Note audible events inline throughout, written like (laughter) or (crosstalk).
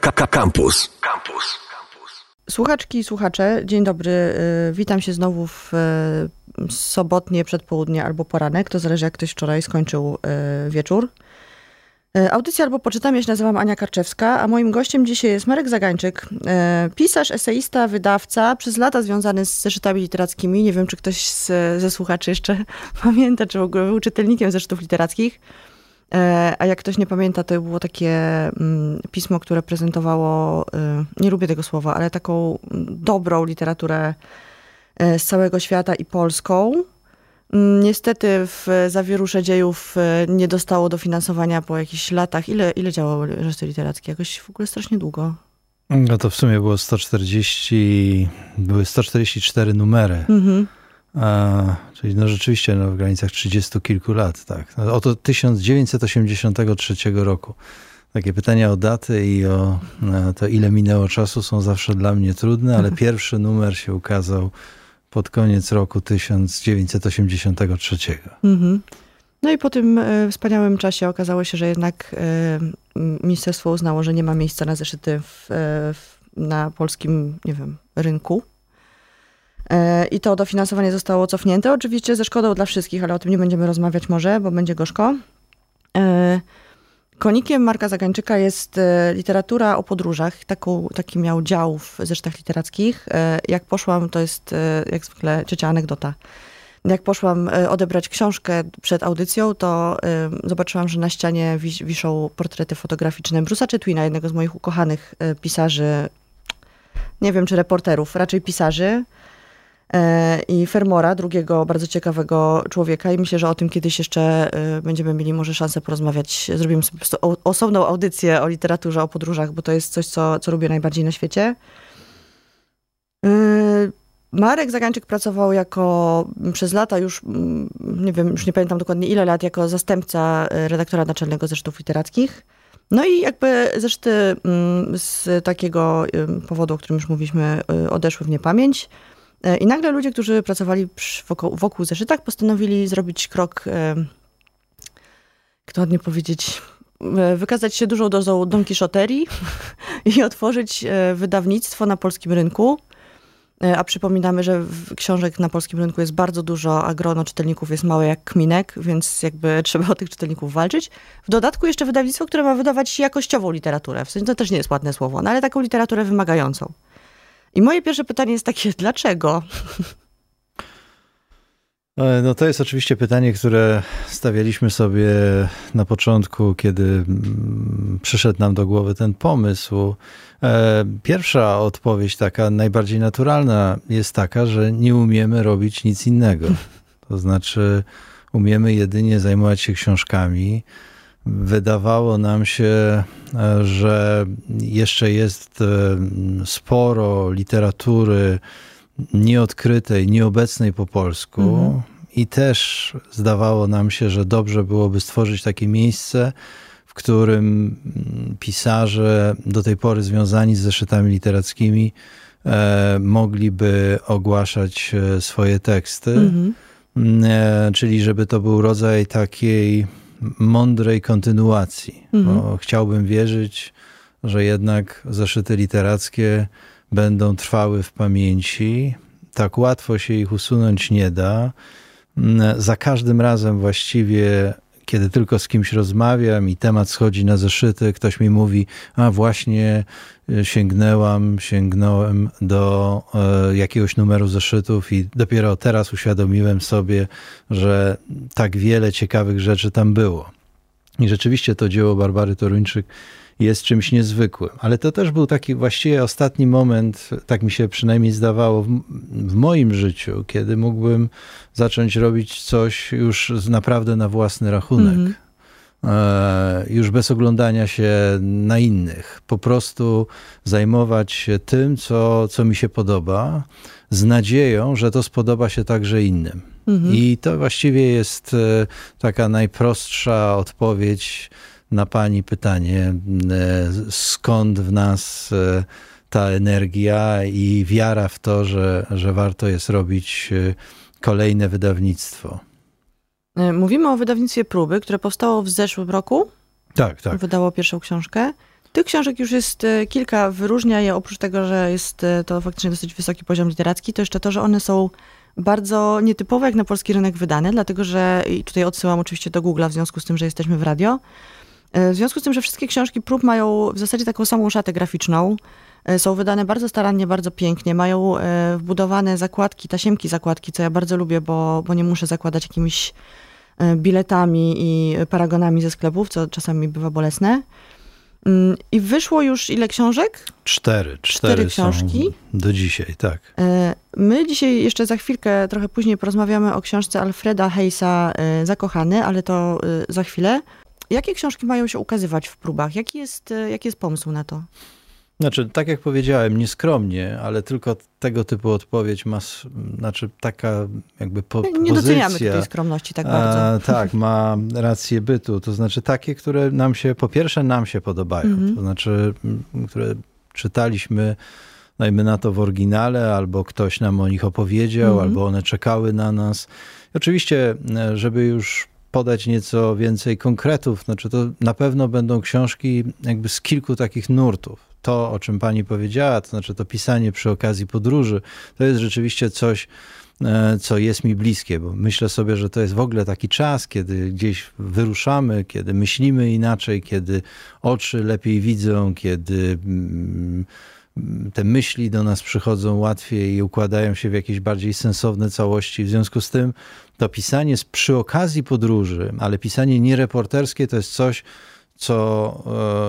Campus. Campus. Słuchaczki i słuchacze, dzień dobry. y, Witam się znowu w y, sobotnie przedpołudnie albo poranek. To zależy, jak ktoś wczoraj skończył y, wieczór. Audycja albo poczytam, ja się nazywam Ania Karczewska, a moim gościem dzisiaj jest Marek Zagańczyk, pisarz, eseista, wydawca, przez lata związany z zeszytami literackimi. Nie wiem, czy ktoś z, ze słuchaczy jeszcze (laughs) pamięta, czy w ogóle był czytelnikiem zeszytów literackich. E, A jak ktoś nie pamięta, to było takie mm, pismo, które prezentowało, y, nie lubię tego słowa, ale taką dobrą literaturę e, z całego świata i polską. Mm, Niestety w zawierusze dziejów e, nie dostało dofinansowania po jakichś latach. Ile, ile działały rzeczy literackie? Jakoś w ogóle strasznie długo. No to w sumie było 140, były 144 numery. Mhm. A, czyli no rzeczywiście no, w granicach 30 kilku lat, tak. No, oto 1983 roku. Takie pytania o daty i o e, to, ile minęło czasu są zawsze dla mnie trudne, ale pierwszy numer się ukazał pod koniec roku 1983. Mhm. No i po tym e, wspaniałym czasie okazało się, że jednak e, ministerstwo uznało, że nie ma miejsca na zeszyty w, w, na polskim, nie wiem, rynku. E, I to dofinansowanie zostało cofnięte. Oczywiście ze szkodą dla wszystkich, ale o tym nie będziemy rozmawiać może, bo będzie gorzko. E, Konikiem Marka Zagańczyka jest e, literatura o podróżach. Taką, taki miał dział w zeszytach literackich. Jak poszłam, to jest jak zwykle ciocia anegdota. Jak poszłam odebrać książkę przed audycją, to zobaczyłam, że na ścianie wis- wiszą portrety fotograficzne Bruce'a Chetwina, jednego z moich ukochanych pisarzy, nie wiem czy reporterów, raczej pisarzy, i Fermora, drugiego bardzo ciekawego człowieka i myślę, że o tym kiedyś jeszcze e, będziemy mieli może szansę porozmawiać. Zrobimy sobie osobną audycję o literaturze, o podróżach, bo to jest coś, co, co lubię najbardziej na świecie. E, Marek Zagańczyk pracował jako przez lata już, nie wiem, już nie pamiętam dokładnie ile lat, jako zastępca e, redaktora naczelnego zeszytów literackich. No i jakby zeszyty mm, z takiego powodu, o którym już mówiliśmy, odeszły w niepamięć. E, I nagle ludzie, którzy pracowali wokół, wokół zeszytach, postanowili zrobić krok, jak to ładnie powiedzieć, e, wykazać się dużą dozą Don Quixoterii (laughs) i otworzyć e, wydawnictwo na polskim rynku. E, A przypominamy, że książek na polskim rynku jest bardzo dużo, a grono czytelników jest małe jak kminek, więc jakby (laughs) trzeba o tych czytelników walczyć. W dodatku jeszcze wydawnictwo, które ma wydawać jakościową literaturę. W sensie to też nie jest ładne słowo, no ale taką literaturę wymagającą. I moje pierwsze pytanie jest takie, (laughs) dlaczego? E, No to jest oczywiście pytanie, które stawialiśmy sobie na początku, kiedy mm, przyszedł nam do głowy ten pomysł. E, Pierwsza odpowiedź, taka najbardziej naturalna, jest taka, że nie umiemy robić nic innego. (laughs) To znaczy, umiemy jedynie zajmować się książkami. Wydawało nam się, e, że jeszcze jest e, sporo literatury nieodkrytej, nieobecnej po polsku. Mhm. I też zdawało nam się, że dobrze byłoby stworzyć takie miejsce, w którym mm, pisarze do tej pory związani z zeszytami literackimi e, mogliby ogłaszać e, swoje teksty. Mhm. E, czyli żeby to był rodzaj takiej mądrej kontynuacji. Mhm. Chciałbym wierzyć, że jednak zeszyty literackie będą trwały w pamięci. Tak łatwo się ich usunąć nie da. Mm, Za każdym razem właściwie, kiedy tylko z kimś rozmawiam i temat schodzi na zeszyty, ktoś mi mówi, a właśnie y, sięgnęłam, sięgnąłem do e, jakiegoś numeru zeszytów i dopiero teraz uświadomiłem sobie, że tak wiele ciekawych rzeczy tam było. I rzeczywiście to dzieło Barbary Toruńczyk jest czymś niezwykłym. Ale to też był taki właściwie ostatni moment, tak mi się przynajmniej zdawało, w, w moim życiu, kiedy mógłbym zacząć robić coś już naprawdę na własny rachunek. Mhm. E, już bez oglądania się na innych. Po prostu zajmować się tym, co, co mi się podoba, z nadzieją, że to spodoba się także innym. Mhm. I to właściwie jest e, taka najprostsza odpowiedź na pani pytanie, e, skąd w nas e, ta energia i wiara w to, że, że warto jest robić e, kolejne wydawnictwo. Mówimy o wydawnictwie Próby, które powstało w zeszłym roku. Tak, tak. Wydało pierwszą książkę. Tych książek już jest kilka, wyróżnia je oprócz tego, że jest to faktycznie dosyć wysoki poziom literacki, to jeszcze to, że one są bardzo nietypowe jak na polski rynek wydane, dlatego że, i tutaj odsyłam oczywiście do Google'a w związku z tym, że jesteśmy w radio, w związku z tym, że wszystkie książki prób mają w zasadzie taką samą szatę graficzną, są wydane bardzo starannie, bardzo pięknie, mają wbudowane zakładki, tasiemki zakładki, co ja bardzo lubię, bo, bo nie muszę zakładać jakimiś biletami i paragonami ze sklepów, co czasami bywa bolesne. Mm, I wyszło już ile książek? Cztery. Cztery, cztery książki. do dzisiaj, tak. E, my dzisiaj jeszcze za chwilkę, trochę później porozmawiamy o książce Alfreda Heisa e, Zakochany, ale to e, za chwilę. Jakie książki mają się ukazywać w próbach? Jaki jest, jaki jest pomysł na to? Znaczy, tak jak powiedziałem, nieskromnie, ale tylko tego typu odpowiedź ma, znaczy taka jakby po, Nie pozycja, doceniamy tej skromności tak bardzo. A, (laughs) tak, ma rację bytu. To znaczy takie, które nam się, po pierwsze nam się podobają. Mhm. To znaczy, które czytaliśmy dajmy na to w oryginale, albo ktoś nam o nich opowiedział, mhm. albo one czekały na nas. I oczywiście, żeby już podać nieco więcej konkretów, znaczy to na pewno będą książki jakby z kilku takich nurtów. To, o czym pani powiedziała, to znaczy to pisanie przy okazji podróży, to jest rzeczywiście coś, e, co jest mi bliskie, bo myślę sobie, że to jest w ogóle taki czas, kiedy gdzieś wyruszamy, kiedy myślimy inaczej, kiedy oczy lepiej widzą, kiedy mm, te myśli do nas przychodzą łatwiej i układają się w jakieś bardziej sensowne całości. W związku z tym to pisanie przy okazji podróży, ale pisanie niereporterskie to jest coś, co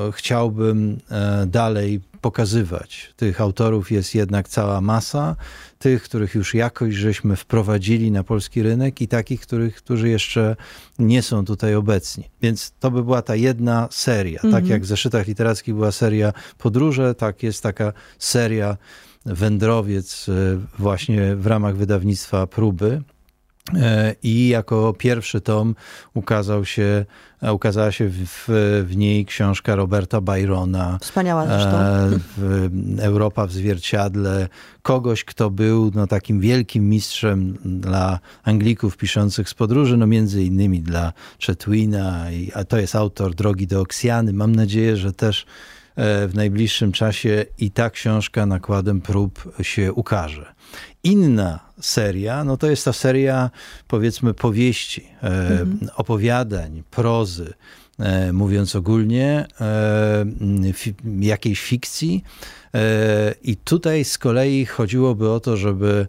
e, chciałbym e, dalej pokazywać. Tych autorów jest jednak cała masa, tych, których już jakoś żeśmy wprowadzili na polski rynek i takich, których, którzy jeszcze nie są tutaj obecni. Więc to by była ta jedna seria. Tak mhm. jak w zeszytach literackich była seria Podróże, tak jest taka seria Wędrowiec e, właśnie w ramach wydawnictwa Próby. E, I jako pierwszy tom ukazał się, e, ukazała się w, w niej książka Roberta Byrona. Wspaniała zresztą. E, w, Europa w zwierciadle. Kogoś, kto był no, takim wielkim mistrzem dla Anglików piszących z podróży, no między innymi dla Chetwina, i, a to jest autor Drogi do Oksjany. Mam nadzieję, że też w najbliższym czasie i ta książka nakładem prób się ukaże. Inna seria, no to jest ta seria powiedzmy powieści, e, mhm. opowiadań, prozy, e, mówiąc ogólnie, e, jakiejś fikcji. I tutaj z kolei chodziłoby o to, żeby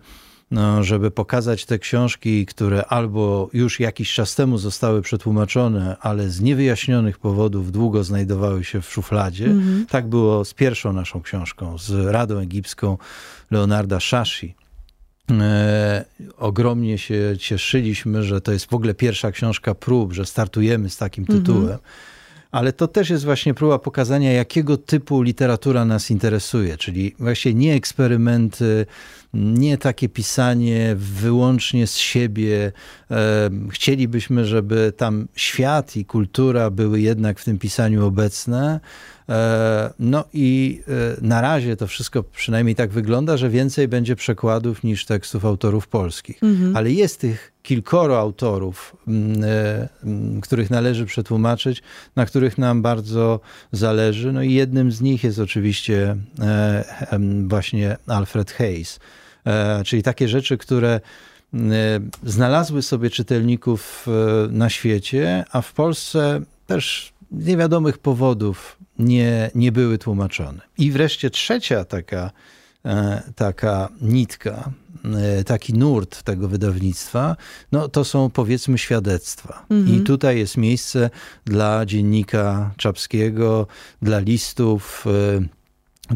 no, żeby pokazać te książki, które albo już jakiś czas temu zostały przetłumaczone, ale z niewyjaśnionych powodów długo znajdowały się w szufladzie. Mm -hmm. Tak było z pierwszą naszą książką, z Radą Egipską Leonarda Shashi. E, ogromnie się cieszyliśmy, że to jest w ogóle pierwsza książka prób, że startujemy z takim mhm. tytułem. -hmm ale to też jest właśnie próba pokazania, jakiego typu literatura nas interesuje, czyli właśnie nie eksperymenty, nie takie pisanie wyłącznie z siebie. E, chcielibyśmy, żeby tam świat i kultura były jednak w tym pisaniu obecne. E, no i e, na razie to wszystko przynajmniej tak wygląda, że więcej będzie przekładów niż tekstów autorów polskich. Mhm. Ale jest tych kilkoro autorów, mm, mm, których należy przetłumaczyć, na których nam bardzo zależy. No i jednym z nich jest oczywiście właśnie Alfred Hayes. E, czyli takie rzeczy, które e, znalazły sobie czytelników e, na świecie, a w Polsce też z niewiadomych powodów nie, nie były tłumaczone. I wreszcie trzecia taka, taka nitka, taki nurt tego wydawnictwa, no to są powiedzmy świadectwa. Mhm. I tutaj jest miejsce dla dziennika Czapskiego, dla listów,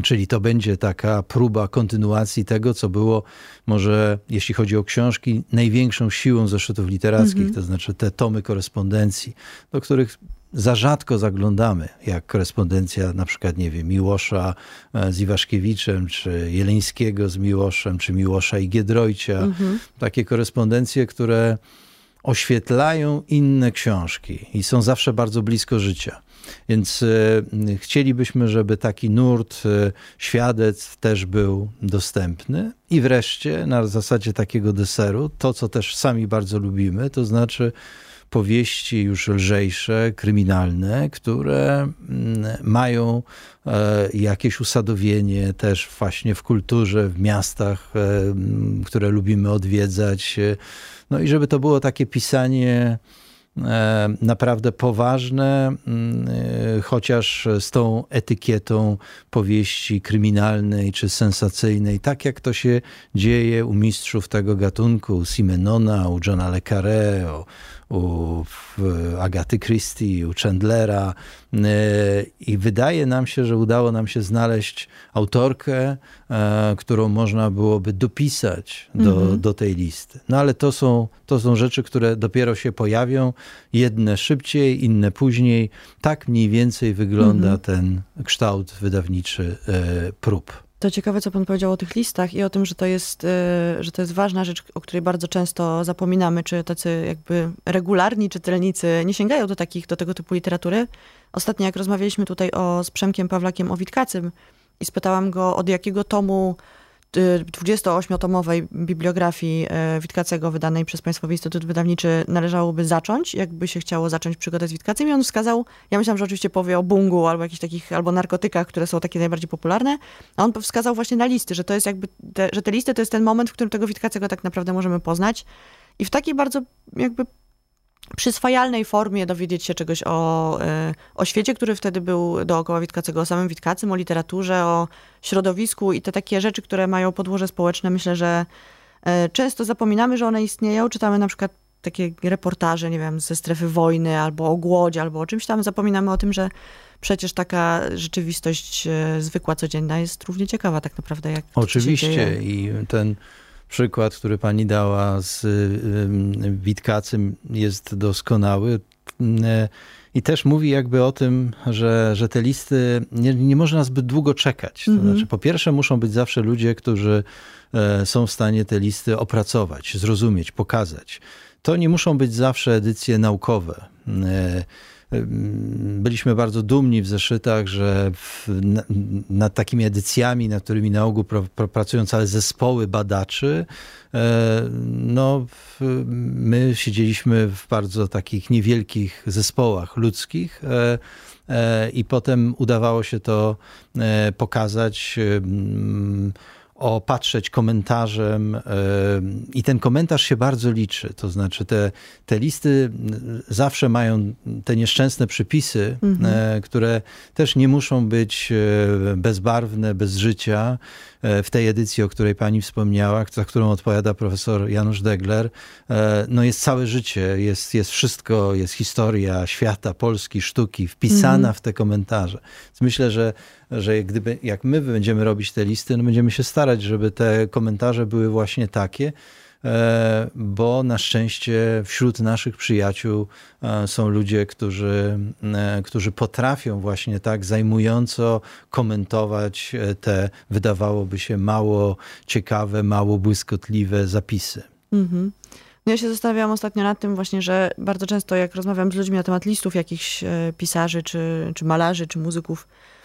Czyli to będzie taka próba kontynuacji tego, co było może, jeśli chodzi o książki, największą siłą zeszytów literackich, -hmm. to znaczy te tomy korespondencji, do których za rzadko zaglądamy, jak korespondencja na przykład, nie wiem, Miłosza e, z Iwaszkiewiczem, czy Jeleńskiego z Miłoszem, czy Miłosza i Giedroycia. -hmm. Takie korespondencje, które oświetlają inne książki i są zawsze bardzo blisko życia. Więc e, chcielibyśmy, żeby taki nurt e, świadectw też był dostępny. I wreszcie, na zasadzie takiego deseru, to co też sami bardzo lubimy, to znaczy powieści już lżejsze, kryminalne, które mają jakieś usadowienie też właśnie w kulturze, w miastach, które lubimy odwiedzać. No i żeby to było takie pisanie E, naprawdę poważne, mm, e, chociaż z tą etykietą powieści kryminalnej czy sensacyjnej, tak jak to się dzieje u mistrzów tego gatunku, u Simenona, u Johna Le Carré, u Agaty Christie, u Chandlera e, i wydaje nam się, że udało nam się znaleźć autorkę, e, którą można byłoby dopisać do, mhm. do tej listy. No ale to są, to są rzeczy, które dopiero się pojawią, jedne szybciej, inne później. Tak mniej więcej wygląda mhm. ten kształt wydawniczy e, prób. To ciekawe, co pan powiedział o tych listach i o tym, że to jest, e, że to jest ważna rzecz, o której bardzo często zapominamy, czy tacy jakby regularni czytelnicy nie sięgają do takich, do tego typu literatury. Ostatnio jak rozmawialiśmy tutaj o, z Przemkiem Pawlakiem o Witkacym i spytałam go, od jakiego tomu 28-tomowej bibliografii e, Witkacego wydanej przez Państwowy Instytut Wydawniczy należałoby zacząć, jakby się chciało zacząć przygodę z Witkacem. I on wskazał, ja myślałam, że oczywiście powie o bungu albo jakichś takich, albo narkotykach, które są takie najbardziej popularne, a on wskazał właśnie na listy, że to jest jakby, te, że te listy to jest ten moment, w którym tego Witkacego tak naprawdę możemy poznać. I w takiej bardzo jakby przyswajalnej formie dowiedzieć się czegoś o, e, o świecie, który wtedy był dookoła Witkacego, o samym Witkacym, o literaturze, o środowisku i te takie rzeczy, które mają podłoże społeczne. Myślę, że e, często zapominamy, że one istnieją. Czytamy na przykład takie reportaże, nie wiem, ze strefy wojny, albo o głodzie, albo o czymś tam. Zapominamy o tym, że przecież taka rzeczywistość e, zwykła, codzienna jest równie ciekawa tak naprawdę, jak Oczywiście i ten przykład, który pani dała z Witkacym jest doskonały. I też mówi jakby o tym, że, że te listy nie, nie można zbyt długo czekać. To mhm. znaczy, po pierwsze, muszą być zawsze ludzie, którzy e, są w stanie te listy opracować, zrozumieć, pokazać. To nie muszą być zawsze edycje naukowe. Byliśmy bardzo dumni w zeszytach, że w, nad takimi edycjami, nad którymi na ogół pracują całe zespoły badaczy, e, no, my siedzieliśmy w bardzo takich niewielkich zespołach ludzkich e, e, i potem udawało się to pokazać opatrzeć komentarzem i ten komentarz się bardzo liczy. To znaczy te, te listy zawsze mają te nieszczęsne przypisy, mhm. E, które też nie muszą być e, bezbarwne, bez życia. E, w tej edycji, o której pani wspomniała, za którą odpowiada profesor Janusz Degler, no jest całe życie, jest, jest wszystko, jest historia świata, Polski, sztuki wpisana mhm. w te komentarze. Więc myślę, że że gdyby, jak my będziemy robić te listy, no będziemy się starać, żeby te komentarze były właśnie takie, e, bo na szczęście wśród naszych przyjaciół e, są ludzie, którzy, e, którzy potrafią właśnie tak zajmująco komentować te, wydawałoby się, mało ciekawe, mało błyskotliwe zapisy. Mhm. No ja się zastanawiałam ostatnio nad tym właśnie, że bardzo często jak rozmawiam z ludźmi na temat listów jakichś pisarzy, czy, czy malarzy, czy muzyków, E,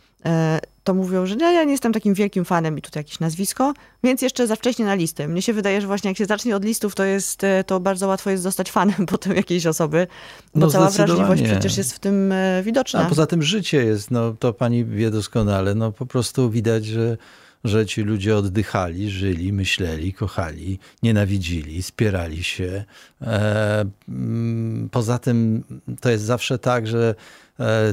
to mówią, że ja nie jestem takim wielkim fanem i tutaj jakieś nazwisko, więc jeszcze za wcześnie na listę. Mnie się wydaje, że właśnie jak się zacznie od listów, to jest, e, to bardzo łatwo jest zostać fanem (laughs) potem jakiejś osoby, bo no cała wrażliwość przecież jest w tym e, widoczna. A poza tym życie jest, no to pani wie doskonale, no po prostu widać, że że ci ludzie oddychali, żyli, myśleli, kochali, nienawidzili, spierali się. Poza tym to jest zawsze tak, że E,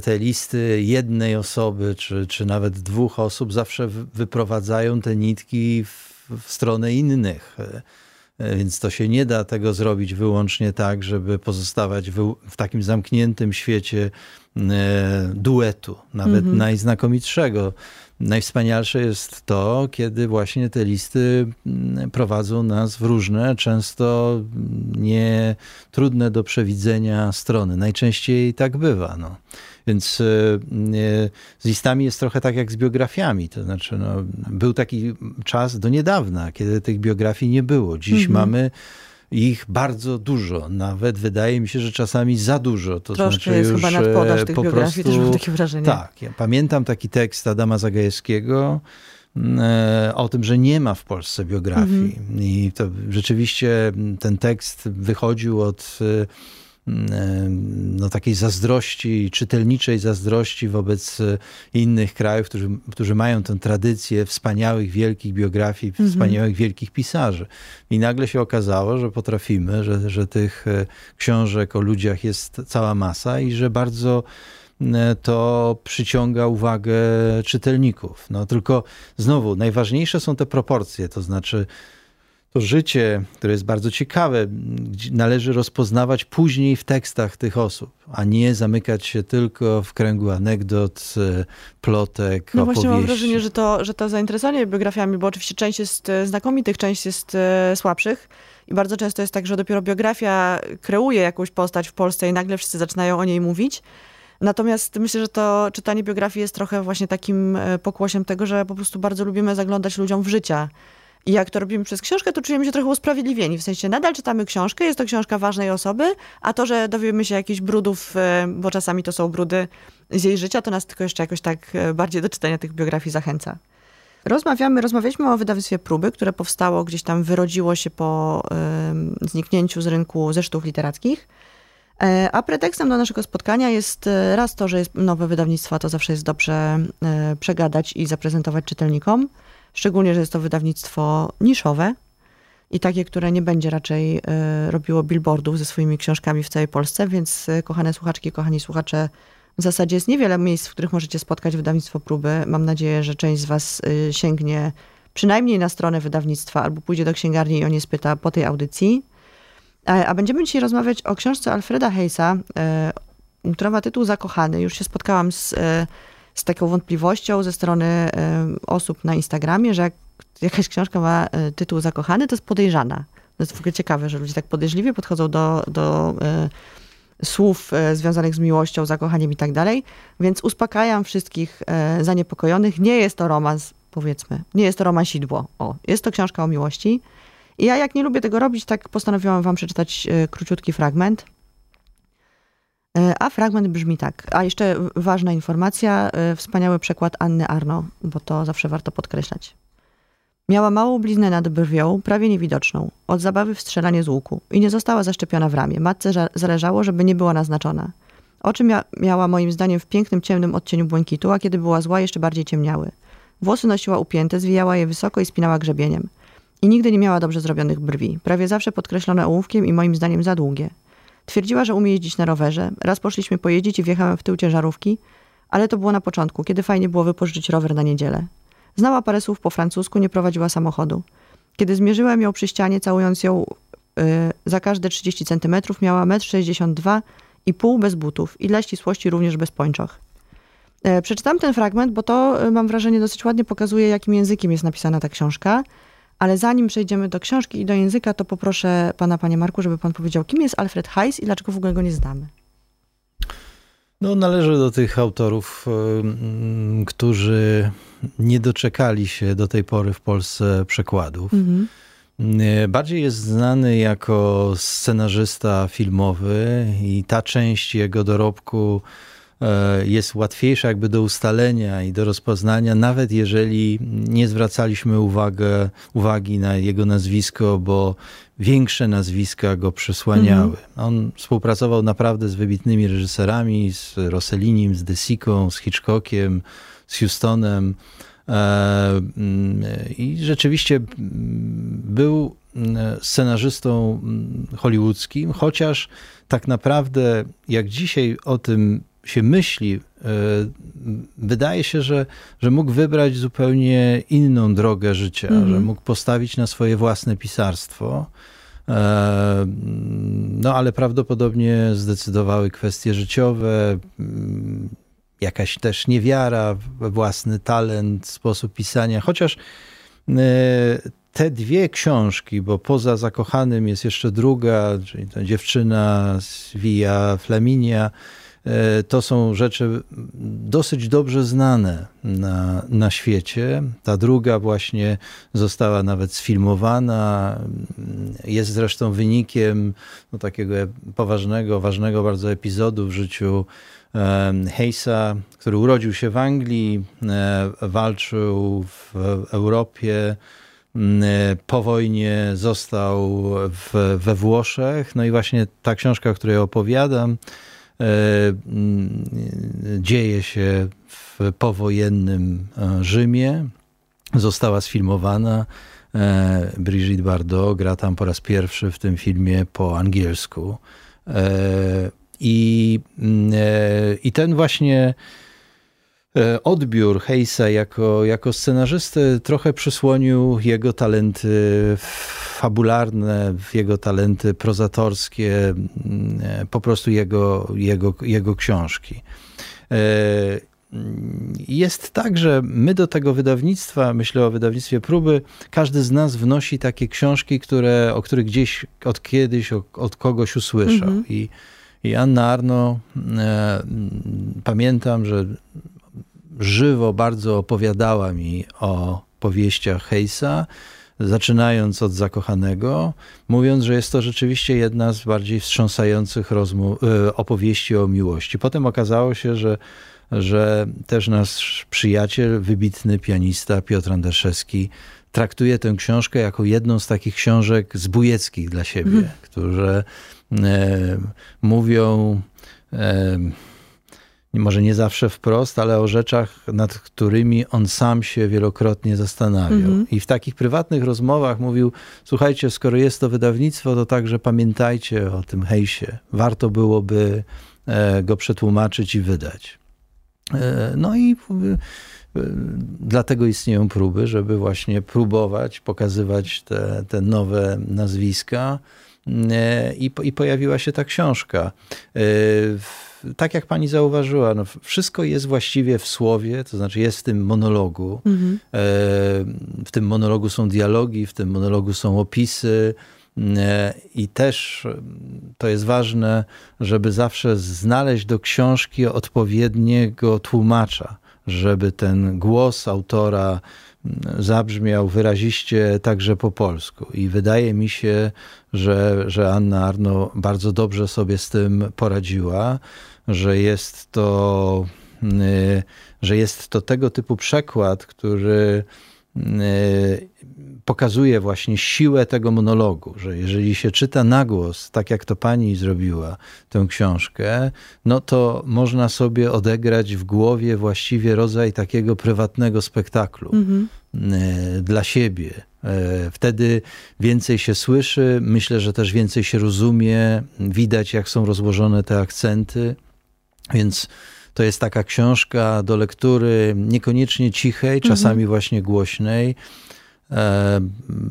te listy jednej osoby, czy, czy nawet dwóch osób zawsze wyprowadzają te nitki w, w stronę innych. E, e, więc to się nie da tego zrobić wyłącznie tak, żeby pozostawać w, w takim zamkniętym świecie duetu, nawet mhm. najznakomitszego. Najwspanialsze jest to, kiedy właśnie te listy mm, prowadzą nas w różne, często nie trudne do przewidzenia strony. Najczęściej tak bywa. No. Więc e, z listami jest trochę tak jak z biografiami. To znaczy, no, był taki czas do niedawna, kiedy tych biografii nie było. Dziś mhm. mamy ich bardzo dużo. Nawet wydaje mi się, że czasami za dużo. To Troszkę znaczy jest już chyba nadpodaż e, tych po biografii, prostu, też mam takie wrażenie. Tak, ja pamiętam taki tekst Adama Zagajewskiego mm, e, o tym, że nie ma w Polsce biografii. Mhm. I to rzeczywiście ten tekst wychodził od no, takiej zazdrości, czytelniczej zazdrości wobec innych krajów, którzy, którzy mają tę tradycję wspaniałych, wielkich biografii, mhm. wspaniałych, wielkich pisarzy. I nagle się okazało, że potrafimy, że, że tych książek o ludziach jest cała masa i że bardzo E, to przyciąga uwagę czytelników. No tylko znowu, najważniejsze są te proporcje, to znaczy to życie, które jest bardzo ciekawe, należy rozpoznawać później w tekstach tych osób, a nie zamykać się tylko w kręgu anegdot, e, plotek, No opowieści. właśnie mam wrażenie, że to, że to zainteresowanie biografiami, bo oczywiście część jest e, znakomitych, część jest słabszych, i bardzo często jest tak, że dopiero biografia kreuje jakąś postać w Polsce i nagle wszyscy zaczynają o niej mówić, Natomiast myślę, że to czytanie biografii jest trochę właśnie takim e, pokłosiem tego, że po prostu bardzo lubimy zaglądać ludziom w życia. I jak to robimy przez książkę, to czujemy się trochę usprawiedliwieni. W sensie nadal czytamy książkę, jest to książka ważnej osoby, a to, że dowiemy się jakichś brudów, e, bo czasami to są brudy z jej życia, to nas tylko jeszcze jakoś tak e, bardziej do czytania tych biografii zachęca. Rozmawiamy, rozmawialiśmy o wydawnictwie Próby, które powstało gdzieś tam, wyrodziło się po y, zniknięciu z rynku zeszytów literackich. E, a pretekstem do naszego spotkania jest raz to, że jest nowe wydawnictwo, to zawsze jest dobrze przegadać i zaprezentować czytelnikom. Szczególnie, że jest to wydawnictwo niszowe i takie, które nie będzie raczej robiło billboardów ze swoimi książkami w całej Polsce, więc kochane słuchaczki, kochani słuchacze, w zasadzie jest niewiele miejsc, w których możecie spotkać wydawnictwo próby. Mam nadzieję, że część z Was sięgnie przynajmniej na stronę wydawnictwa albo pójdzie do księgarni i o nie spyta po tej audycji. E, a będziemy dzisiaj rozmawiać o książce Alfreda Heisa, e, która ma tytuł Zakochany. Już się spotkałam z, e, z taką wątpliwością ze strony osób na Instagramie, że jak jakaś książka ma tytuł Zakochany, to jest podejrzana. To jest w ogóle ciekawe, że ludzie tak podejrzliwie podchodzą do, do słów związanych z miłością, zakochaniem i tak dalej. Więc uspokajam wszystkich zaniepokojonych. Nie jest to romans, powiedzmy. Nie jest to romansidło. O, jest to książka o miłości. I ja jak nie lubię tego robić, tak postanowiłam wam przeczytać e, króciutki fragment. E, a fragment brzmi tak. A jeszcze ważna informacja, e, wspaniały przekład Anny Arno, bo to zawsze warto podkreślać. Miała małą bliznę nad brwią, prawie niewidoczną, od zabawy w strzelanie z łuku i nie została zaszczepiona w ramię. Matce zależało, żeby nie była naznaczona. Oczy mia miała moim zdaniem w pięknym, ciemnym odcieniu błękitu, a kiedy była zła, jeszcze bardziej ciemniały. Włosy nosiła upięte, zwijała je wysoko i spinała grzebieniem. I nigdy nie miała dobrze zrobionych brwi, prawie zawsze podkreślone ołówkiem i moim zdaniem za długie. Twierdziła, że umie jeździć na rowerze. Raz poszliśmy pojeździć i wjechałem w tył ciężarówki, ale to było na początku, kiedy fajnie było wypożyczyć rower na niedzielę. Znała parę słów po francusku, nie prowadziła samochodu. Kiedy zmierzyłem ją przy ścianie, całując ją yy, za każde 30 centymetrów, miała 1,62 m i pół bez butów i dla ścisłości również bez pończoch. Yy, przeczytam ten fragment, bo to, yy, mam wrażenie, dosyć ładnie pokazuje, jakim językiem jest napisana ta książka. Ale zanim przejdziemy do książki i do języka, to poproszę pana, panie Marku, żeby pan powiedział, kim jest Alfred Heiss i dlaczego w ogóle go nie znamy. No, należy do tych autorów, którzy nie doczekali się do tej pory w Polsce przekładów. Mhm. Bardziej jest znany jako scenarzysta filmowy i ta część jego dorobku E, jest łatwiejsza jakby do ustalenia i do rozpoznania, nawet jeżeli nie zwracaliśmy uwagę, uwagi na jego nazwisko, bo większe nazwiska go przysłaniały. Mhm. On współpracował naprawdę z wybitnymi reżyserami, z Rossellinim, z Desiką, z Hitchcockiem, z Houstonem. E, mm, I rzeczywiście był mm, scenarzystą mm, hollywoodzkim, chociaż tak naprawdę, jak dzisiaj o tym się myśli, e, wydaje się, że, że mógł wybrać zupełnie inną drogę życia, mm -hmm. że mógł postawić na swoje własne pisarstwo. E, no ale prawdopodobnie zdecydowały kwestie życiowe, mm, jakaś też niewiara we własny talent, sposób pisania, chociaż e, te dwie książki, bo poza Zakochanym jest jeszcze druga, czyli ta dziewczyna z Via Flaminia, to są rzeczy dosyć dobrze znane na, na świecie. Ta druga właśnie została nawet sfilmowana. Jest zresztą wynikiem no, takiego poważnego, ważnego bardzo epizodu w życiu Heisa, który urodził się w Anglii, e, walczył w Europie Po wojnie został w, we Włoszech. No i właśnie ta książka, o której opowiadam, dzieje się w powojennym Rzymie. Została sfilmowana. Brigitte Bardot gra tam po raz pierwszy w tym filmie po angielsku. I, i ten właśnie E, odbiór Heisa jako, jako scenarzysty trochę przysłonił jego talenty fabularne, jego talenty prozatorskie, mm, e, po prostu jego, jego, jego książki. E, jest tak, że my do tego wydawnictwa, myślę o wydawnictwie próby, każdy z nas wnosi takie książki, które, o których gdzieś od kiedyś, od kogoś usłyszał. Mhm. I, I Anna Arno, e, pamiętam, że żywo bardzo opowiadała mi o powieściach Heisa, zaczynając od Zakochanego, mówiąc, że jest to rzeczywiście jedna z bardziej wstrząsających rozmów, e, opowieści o miłości. Potem okazało się, że, że też nasz przyjaciel, wybitny pianista Piotr Anderszewski traktuje tę książkę jako jedną z takich książek zbójeckich dla siebie, mm. które e, mówią... E, może nie zawsze wprost, ale o rzeczach, nad którymi on sam się wielokrotnie zastanawiał. Mhm. I w takich prywatnych rozmowach mówił: Słuchajcie, skoro jest to wydawnictwo, to także pamiętajcie o tym hejsie. Warto byłoby e, go przetłumaczyć i wydać. E, no i e, dlatego istnieją próby, żeby właśnie próbować pokazywać te, te nowe nazwiska. I, i pojawiła się ta książka tak jak pani zauważyła, no, wszystko jest właściwie w słowie, to znaczy jest w tym monologu. Mhm. E, w tym monologu są dialogi, w tym monologu są opisy. E, I też to jest ważne, żeby zawsze znaleźć do książki odpowiedniego tłumacza, żeby ten głos autora zabrzmiał wyraziście także po polsku. I wydaje mi się, że, że Anna Arno bardzo dobrze sobie z tym poradziła że jest to, y, że jest to tego typu przekład, który pokazuje właśnie siłę tego monologu, że jeżeli się czyta na głos, tak jak to pani zrobiła, tę książkę, no to można sobie odegrać w głowie właściwie rodzaj takiego prywatnego spektaklu mhm. Y, dla siebie. Wtedy więcej się słyszy, myślę, że też więcej się rozumie, widać jak są rozłożone te akcenty. Więc to jest taka książka do lektury niekoniecznie cichej, mhm. czasami właśnie głośnej. E,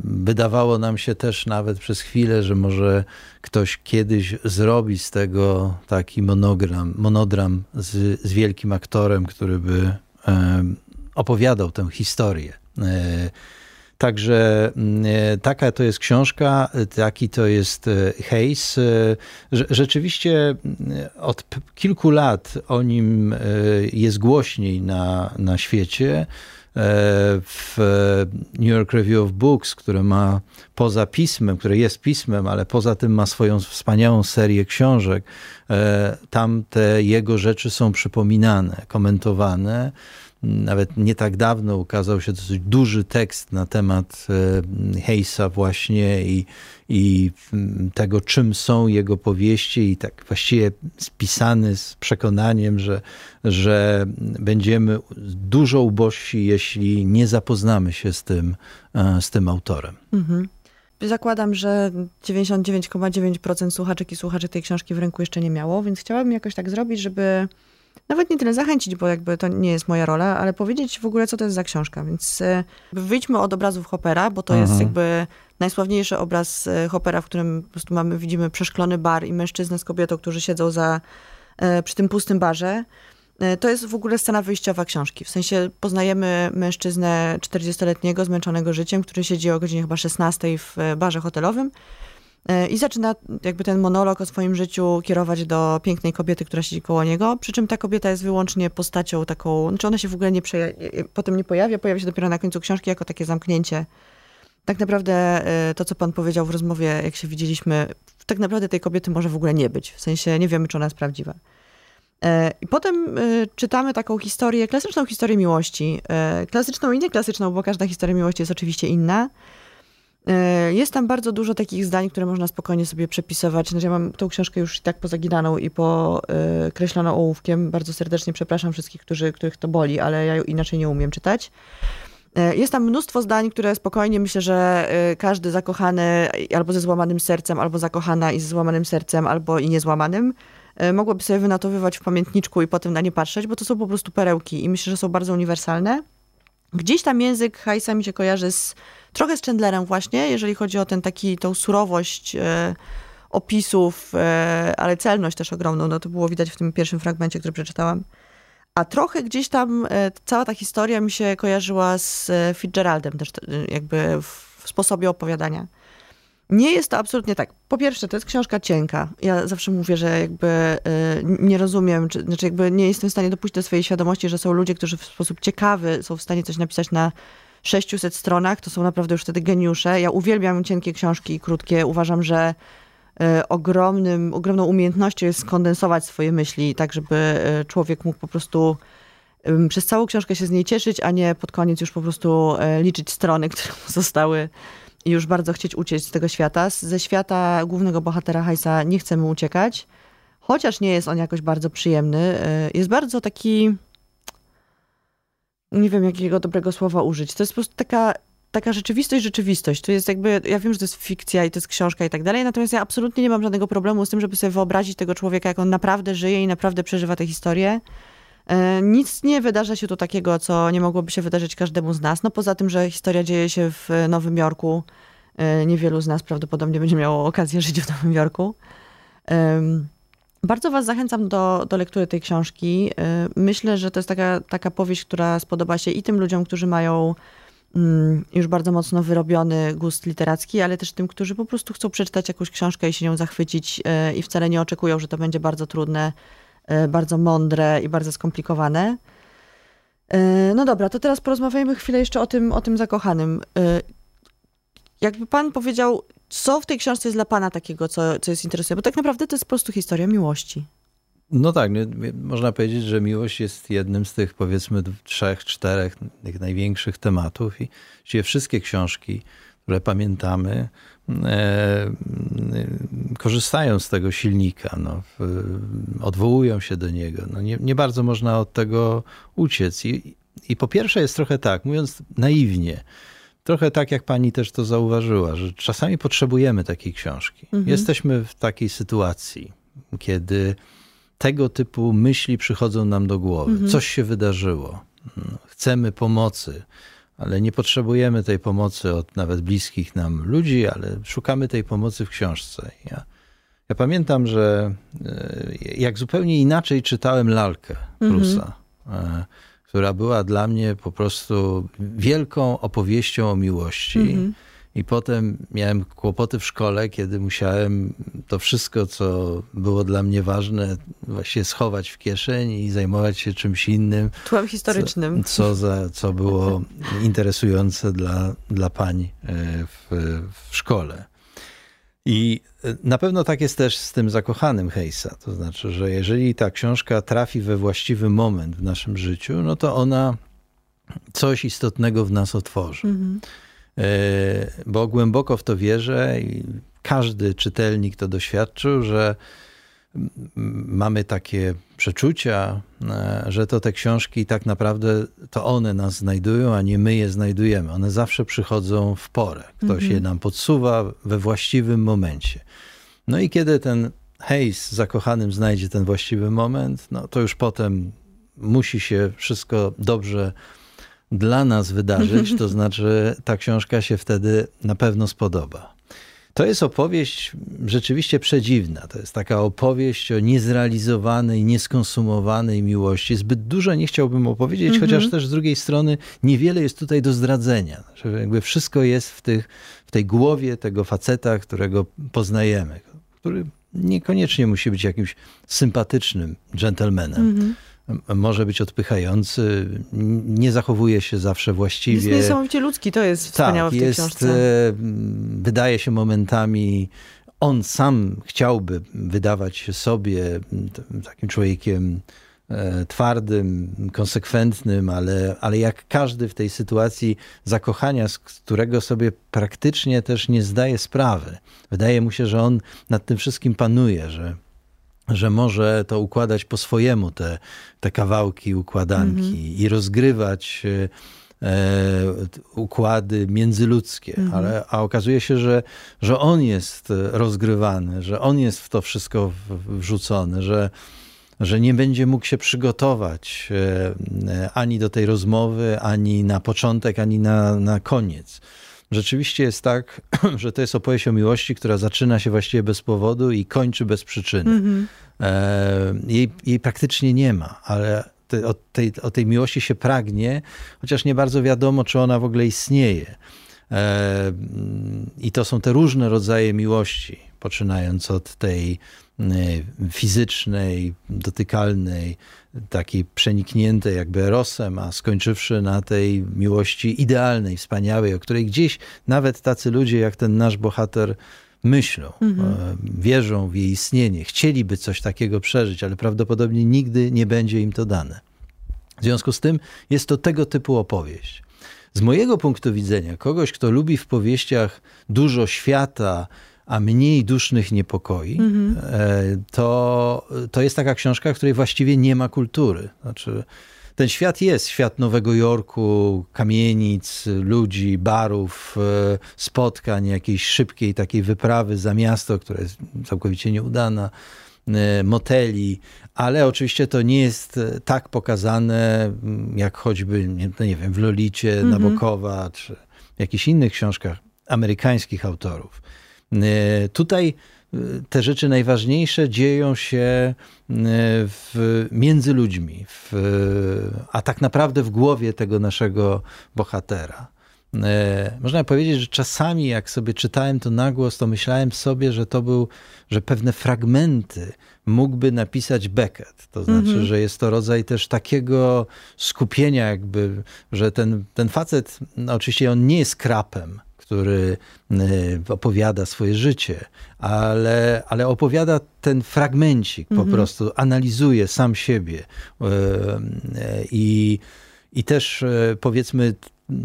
wydawało nam się też nawet przez chwilę, że może ktoś kiedyś zrobi z tego taki monogram, monodram z, z wielkim aktorem, który by e, opowiadał tę historię. E, Także mm, e, taka to jest książka, taki to jest e, Hayes. E, rzeczywiście mm, od kilku lat o nim jest głośniej na, na świecie. W New York Review of Books, które ma poza pismem, które jest pismem, ale poza tym ma swoją wspaniałą serię książek, tam te jego rzeczy są przypominane, komentowane. Nawet nie tak dawno ukazał się dosyć duży tekst na temat e, Heisa właśnie i, i tego, czym są jego powieści i tak właściwie spisany z przekonaniem, że, że będziemy dużo ubożsi, jeśli nie zapoznamy się z tym, e, z tym autorem. Mhm. Zakładam, że 99,9% słuchaczek i słuchaczy tej książki w ręku jeszcze nie miało, więc chciałabym jakoś tak zrobić, żeby nawet nie tyle zachęcić, bo jakby to nie jest moja rola, ale powiedzieć w ogóle, co to jest za książka. Więc e, wyjdźmy od obrazów Hoppera, bo to jest mhm. jakby najsławniejszy obraz e, Hoppera, w którym po prostu mamy, widzimy przeszklony bar i mężczyznę z kobietą, którzy siedzą za, e, przy tym pustym barze. To jest w ogóle scena wyjściowa książki. W sensie poznajemy mężczyznę 40-letniego, zmęczonego życiem, który siedzi o godzinie chyba 16 w barze hotelowym I zaczyna jakby ten monolog o swoim życiu kierować do pięknej kobiety, która siedzi koło niego, przy czym ta kobieta jest wyłącznie postacią taką, znaczy ona się w ogóle nie potem nie pojawia, pojawia się dopiero na końcu książki jako takie zamknięcie. Tak naprawdę e, to, co pan powiedział w rozmowie, jak się widzieliśmy, tak naprawdę tej kobiety może w ogóle nie być. W sensie nie wiemy, czy ona jest prawdziwa. E, I potem e, czytamy taką historię, klasyczną historię miłości. E, klasyczną i nieklasyczną, bo każda historia miłości jest oczywiście inna. Jest tam bardzo dużo takich zdań, które można spokojnie sobie przepisywać. Znaczy, ja mam tą książkę już i tak pozaginaną i pokreśloną ołówkiem. Bardzo serdecznie przepraszam wszystkich, którzy, których to boli, ale ja inaczej nie umiem czytać. Jest tam mnóstwo zdań, które spokojnie myślę, że każdy zakochany albo ze złamanym sercem, albo zakochana i ze złamanym sercem, albo i niezłamanym E, mogłoby sobie wynatowywać w pamiętniczku i potem na nie patrzeć, bo to są po prostu perełki i myślę, że są bardzo uniwersalne. Gdzieś tam język Hajsa mi się kojarzy z, trochę z Chandlerem właśnie, jeżeli chodzi o ten taki, tą surowość e, opisów, e, ale celność też ogromną, no to było widać w tym pierwszym fragmencie, który przeczytałam. A trochę gdzieś tam e, cała ta historia mi się kojarzyła z e, Fitzgeraldem też e, jakby w sposobie opowiadania. Nie jest to absolutnie tak. Po pierwsze, to jest książka cienka. Ja zawsze mówię, że jakby y, nie rozumiem, czy, znaczy jakby nie jestem w stanie dopuścić do swojej świadomości, że są ludzie, którzy w sposób ciekawy są w stanie coś napisać na 600 stronach. To są naprawdę już wtedy geniusze. Ja uwielbiam cienkie książki i krótkie. Uważam, że y, ogromnym, ogromną umiejętnością jest skondensować swoje myśli, tak żeby y, człowiek mógł po prostu przez całą książkę się z niej cieszyć, a nie pod koniec już po prostu liczyć strony, (laughs) które mu zostały już bardzo chcieć uciec z tego świata. Ze świata głównego bohatera Hajsa nie chcemy uciekać, chociaż nie jest on jakoś bardzo przyjemny. E, jest bardzo taki. Nie wiem, jakiego dobrego słowa użyć. To jest po prostu taka, taka rzeczywistość, rzeczywistość. To jest jakby, ja wiem, że to jest fikcja i to jest książka i tak dalej, natomiast ja absolutnie nie mam żadnego problemu z tym, żeby sobie wyobrazić tego człowieka, jak on naprawdę żyje i naprawdę przeżywa tę historię. E, nic nie wydarza się tu takiego, co nie mogłoby się wydarzyć każdemu z nas. No poza tym, że historia dzieje się w Nowym Jorku. E, niewielu z nas prawdopodobnie będzie miało okazję żyć w Nowym Jorku. Bardzo Was zachęcam do, do lektury tej książki. E, myślę, że to jest taka, taka powieść, która spodoba się i tym ludziom, którzy mają mm, już bardzo mocno wyrobiony gust literacki, ale też tym, którzy po prostu chcą przeczytać jakąś książkę i się nią zachwycić i wcale nie oczekują, że to będzie bardzo trudne bardzo mądre i bardzo skomplikowane. E, no dobra, to teraz porozmawiajmy chwilę jeszcze o tym, o tym zakochanym. E, jakby pan powiedział, co w tej książce jest dla pana takiego, co, co jest interesujące? Bo tak naprawdę to jest po prostu historia miłości. No tak, nie, można powiedzieć, że miłość jest jednym z tych powiedzmy trzech, czterech tych największych tematów i wszystkie książki, które pamiętamy, E, korzystają z tego silnika, no, odwołują się do niego. No, nie, nie bardzo można od tego uciec. I, I po pierwsze jest trochę tak, mówiąc naiwnie, trochę tak jak pani też to zauważyła, że czasami potrzebujemy takiej książki. Mhm. Jesteśmy w takiej sytuacji, kiedy tego typu myśli przychodzą nam do głowy. Mhm. Coś się wydarzyło. Chcemy pomocy ale nie potrzebujemy tej pomocy od nawet bliskich nam ludzi, ale szukamy tej pomocy w książce. Ja, ja pamiętam, że e, jak zupełnie inaczej czytałem lalkę Prusa, mhm. która była dla mnie po prostu wielką opowieścią o miłości. Mhm i potem miałem kłopoty w szkole, kiedy musiałem to wszystko, co było dla mnie ważne, właśnie schować w kieszeni i zajmować się czymś innym. Tłem historycznym. Co, co, za, co było interesujące dla, dla pań e, w, w szkole. I e, na pewno tak jest też z tym zakochanym Hejsa. To znaczy, że jeżeli ta książka trafi we właściwy moment w naszym życiu, no to ona coś istotnego w nas otworzy. Mhm. E, bo głęboko w to wierzę i każdy czytelnik to doświadczył, że mamy takie przeczucia, e, że to te książki tak naprawdę to one nas znajdują, a nie my je znajdujemy. One zawsze przychodzą w porę. Ktoś mhm. je nam podsuwa we właściwym momencie. No i kiedy ten hejs zakochanym znajdzie ten właściwy moment, no to już potem musi się wszystko dobrze dla nas wydarzyć, to znaczy ta książka się wtedy na pewno spodoba. To jest opowieść rzeczywiście przedziwna. To jest taka opowieść o niezrealizowanej, nieskonsumowanej miłości. Zbyt dużo nie chciałbym opowiedzieć, mm -hmm. chociaż też z drugiej strony niewiele jest tutaj do zdradzenia. Że jakby wszystko jest w, tych, w tej głowie tego faceta, którego poznajemy, który niekoniecznie musi być jakimś sympatycznym dżentelmenem. Mm -hmm może być odpychający, nie zachowuje się zawsze właściwie. Jest niesamowicie ludzki, to jest wspaniałe tak, w tej jest, książce. E, wydaje się momentami on sam chciałby wydawać się sobie takim człowiekiem e, twardym, konsekwentnym, ale, ale jak każdy w tej sytuacji zakochania, z którego sobie praktycznie też nie zdaje sprawy. Wydaje mu się, że on nad tym wszystkim panuje, że, że może to układać po swojemu, te, te kawałki układanki mm -hmm. i rozgrywać e, E, układy międzyludzkie, mhm. ale, a okazuje się, że, że on jest rozgrywany, że on jest w to wszystko wrzucony, że, że nie będzie mógł się przygotować e, ani do tej rozmowy, ani na początek, ani na, na koniec. Rzeczywiście jest tak, (clears throat) że to jest opowieść o miłości, która zaczyna się właściwie bez powodu i kończy bez przyczyny. Mhm. E, jej, jej praktycznie nie ma, ale te, o, tej, o tej miłości się pragnie, chociaż nie bardzo wiadomo, czy ona w ogóle istnieje. E, I to są te różne rodzaje miłości, poczynając od tej fizycznej, dotykalnej, takiej przenikniętej jakby erosem, a skończywszy na tej miłości idealnej, wspaniałej, o której gdzieś nawet tacy ludzie jak ten nasz bohater myślą, mhm. E, wierzą w jej istnienie, chcieliby coś takiego przeżyć, ale prawdopodobnie nigdy nie będzie im to dane. W związku z tym jest to tego typu opowieść. Z mojego punktu widzenia, kogoś, kto lubi w powieściach dużo świata, a mniej dusznych niepokoi, mhm. E, to, to jest taka książka, której właściwie nie ma kultury. Znaczy, ten świat jest świat Nowego Jorku, kamienic, ludzi, barów, e, spotkań, jakiejś szybkiej takiej wyprawy za miasto, które jest całkowicie nieudana, e, moteli, ale oczywiście to nie jest tak pokazane, mm, jak choćby, nie, no nie wiem, w Lolicie, mm -hmm. Nabokowa, czy w jakichś innych książkach amerykańskich autorów. Tutaj te rzeczy najważniejsze dzieją się e, w, między ludźmi, w, a tak naprawdę w głowie tego naszego bohatera. Można powiedzieć, że czasami jak sobie czytałem to na głos, to myślałem sobie, że to był, że pewne fragmenty mógłby napisać Beckett. To znaczy, mm -hmm. że jest to rodzaj też takiego skupienia jakby, że ten, ten facet, no oczywiście on nie jest krapem, który y, opowiada swoje życie, ale, ale opowiada ten fragmencik po mhm. prostu, analizuje sam siebie y, y, i, i też powiedzmy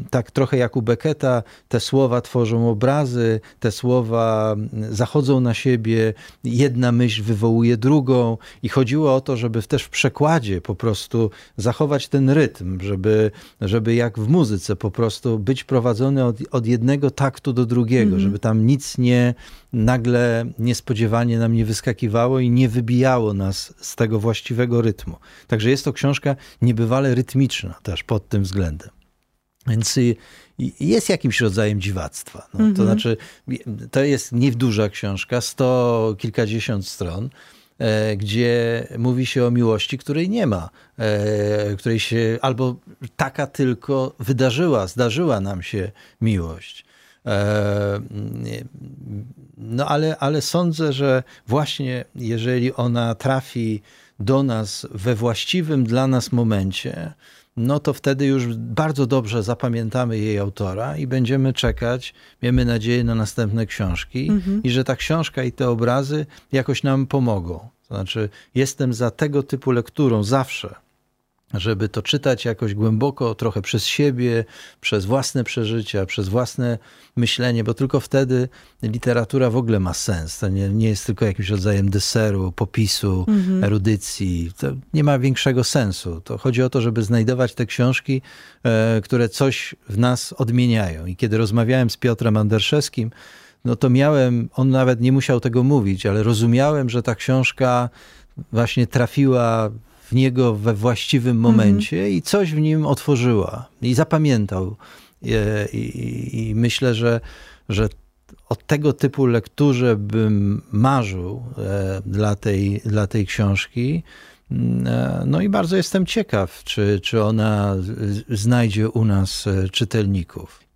tak trochę jak u Becketa, te słowa tworzą obrazy, te słowa zachodzą na siebie, jedna myśl wywołuje drugą i chodziło o to, żeby też w przekładzie po prostu zachować ten rytm, żeby, żeby jak w muzyce po prostu być prowadzony od, od jednego taktu do drugiego, mm -hmm. żeby tam nic nie nagle niespodziewanie nam nie wyskakiwało i nie wybijało nas z tego właściwego rytmu. Także jest to książka niebywale rytmiczna też pod tym względem. Więc jest jakimś rodzajem dziwactwa. No, To mhm. znaczy, to jest nie duża książka, sto kilkadziesiąt stron, e, gdzie mówi się o miłości, której nie ma, e, której się albo taka tylko wydarzyła, zdarzyła nam się miłość. E, no ale, ale sądzę, że właśnie jeżeli ona trafi do nas we właściwym dla nas momencie, no to wtedy już bardzo dobrze zapamiętamy jej autora i będziemy czekać, miejmy nadzieję na następne książki mhm. i że ta książka i te obrazy jakoś nam pomogą. To znaczy, jestem za tego typu lekturą zawsze żeby to czytać jakoś głęboko, trochę przez siebie, przez własne przeżycia, przez własne myślenie, bo tylko wtedy literatura w ogóle ma sens. To nie, nie jest tylko jakimś rodzajem deseru, popisu, mhm. erudycji. To nie ma większego sensu. To chodzi o to, żeby znajdować te książki, e, które coś w nas odmieniają. I kiedy rozmawiałem z Piotrem Anderszewskim, no to miałem, on nawet nie musiał tego mówić, ale rozumiałem, że ta książka właśnie trafiła w niego we właściwym momencie mm -hmm. i coś w nim otworzyła i zapamiętał. I, i, i myślę, że, że o tego typu lekturze bym marzył e, dla, tej, dla tej książki. Mm, e, no i bardzo jestem ciekaw, czy, czy ona znajdzie u nas e, czytelników.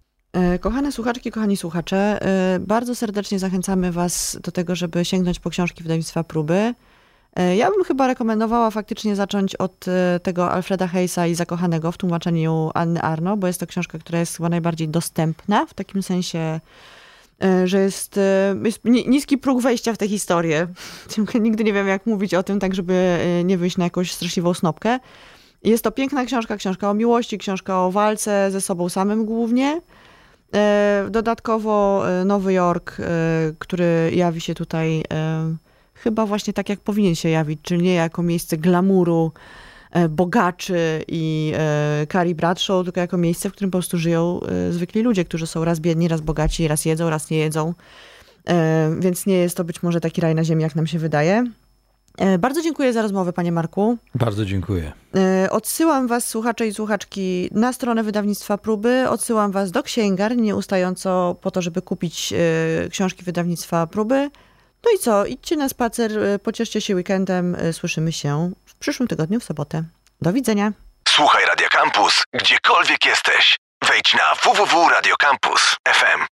Kochane słuchaczki, kochani słuchacze, bardzo serdecznie zachęcamy Was do tego, żeby sięgnąć po książki wydawnictwa Próby. E, ja bym chyba rekomendowała faktycznie zacząć od e, tego Alfreda Hayesa i Zakochanego w tłumaczeniu Anny Arno, bo jest to książka, która jest chyba najbardziej dostępna w takim sensie e, że jest, jest niski próg wejścia w tę historię. (laughs) Nigdy nie wiem, jak mówić o tym, tak żeby nie wyjść na jakąś straszliwą snopkę. Jest to piękna książka, książka o miłości, książka o walce ze sobą samym głównie. Dodatkowo Nowy Jork, który jawi się tutaj chyba właśnie tak, jak powinien się jawić, czyli nie jako miejsce glamuru, E, bogaczy i e, Carrie Bradshaw, tylko jako miejsce, w którym po prostu żyją e, zwykli ludzie, którzy są raz biedni, raz bogaci, raz jedzą, raz nie jedzą. Więc nie jest to być może taki raj na ziemi, jak nam się wydaje. Bardzo dziękuję za rozmowę, panie Marku. Bardzo dziękuję. Odsyłam was, słuchacze i słuchaczki, na stronę wydawnictwa Próby. Odsyłam was do księgarni nieustająco po to, żeby kupić książki wydawnictwa Próby. No i co? Idźcie na spacer, pocieszcie się weekendem. Słyszymy się przyszłym tygodniu w sobotę. Do widzenia. Słuchaj Radio Campus, gdziekolwiek jesteś. Wejdź na www.radiocampus.fm.